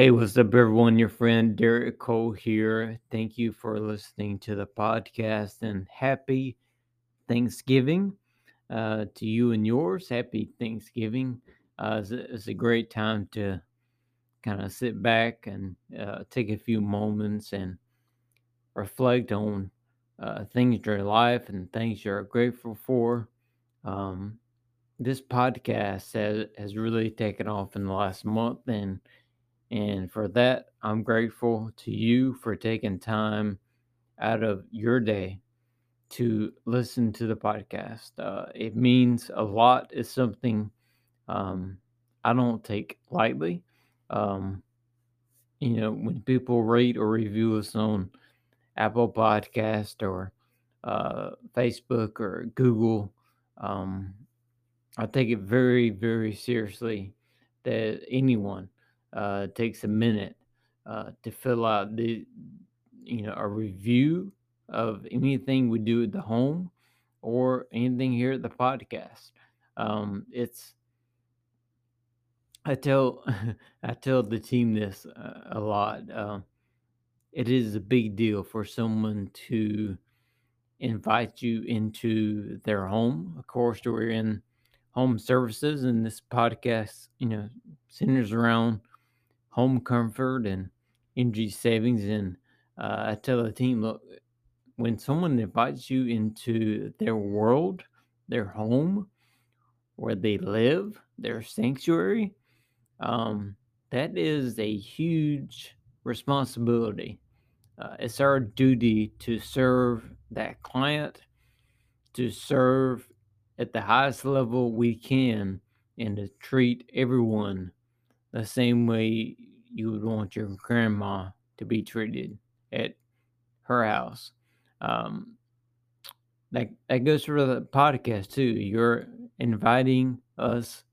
Hey, what's up, everyone? Your friend Derek Cole here. Thank you for listening to the podcast and happy Thanksgiving uh, to you and yours. Happy Thanksgiving. Uh, it's, a, it's a great time to kind of sit back and uh, take a few moments and reflect on uh, things in your life and things you're grateful for. Um, this podcast has, has really taken off in the last month and and for that, I'm grateful to you for taking time out of your day to listen to the podcast. Uh, it means a lot. It's something um, I don't take lightly. Um, you know, when people rate or review us on Apple Podcast or uh, Facebook or Google, um, I take it very, very seriously that anyone uh, takes a minute uh, to fill out the, you know, a review of anything we do at the home or anything here at the podcast. Um, it's I tell I tell the team this uh, a lot. Uh, it is a big deal for someone to invite you into their home. Of course, we're in home services, and this podcast, you know, centers around home comfort and energy savings. And uh, I tell the team, look, when someone invites you into their world, their home, where they live, their sanctuary, um, that is a huge responsibility. Uh, it's our duty to serve that client, to serve at the highest level we can, and to treat everyone the same way you would want your grandma to be treated at her house. Um, that that goes for the podcast too. You're inviting us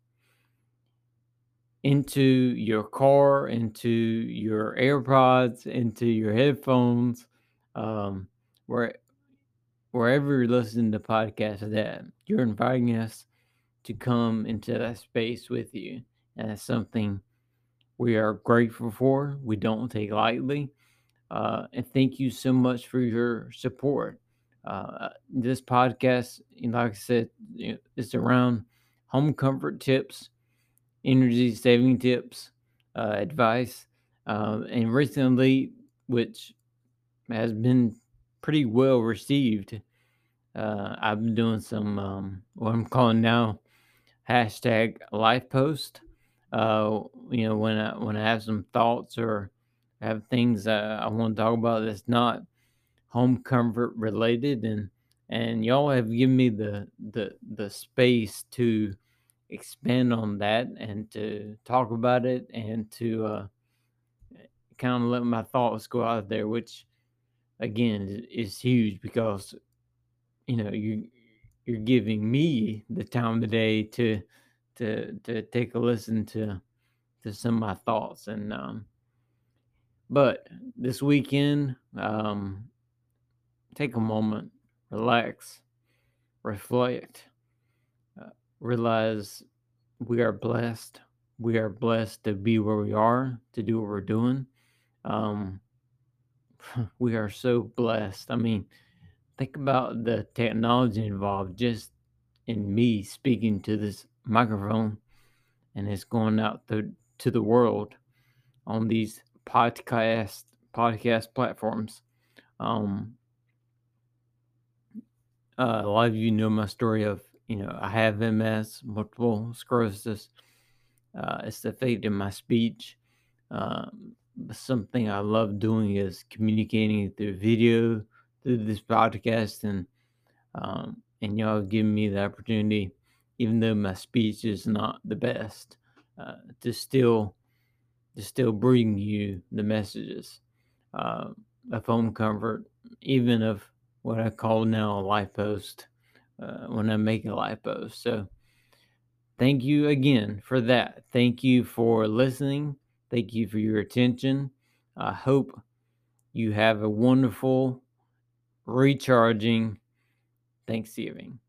into your car, into your AirPods, into your headphones, um, where wherever you're listening to podcasts that you're inviting us to come into that space with you, and that's something we are grateful for. We don't take lightly. Uh, and thank you so much for your support. Uh, this podcast, like I said, it's around home comfort tips, energy saving tips, uh, advice. Uh, and recently, which has been pretty well received, uh, I've been doing some um, what I'm calling now hashtag life post uh, you know, when I when I have some thoughts or have things uh, I want to talk about that's not home comfort related, and and y'all have given me the the the space to expand on that and to talk about it and to uh, kind of let my thoughts go out there, which again is, huge because you know you you're giving me the time of the day to to to take a listen to to some of my thoughts. And um but this weekend um take a moment relax reflect uh, realize we are blessed. We are blessed to be where we are to do what we're doing. Um we are so blessed. I mean think about the technology involved just in me speaking to this microphone and it's going out to, to the world on these podcast podcast platforms. Um, uh, a lot of you know my story of you know I have MS, multiple sclerosis. Uh, it's affected my speech. Um, something I love doing is communicating through video through this podcast, and um, and y'all give me the opportunity even though my speech is not the best, uh, to still to still bring you the messages uh, of home comfort, even of what I call now a life post uh, when I make a life post. So thank you again for that. Thank you for listening. Thank you for your attention. I hope you have a wonderful, recharging Thanksgiving.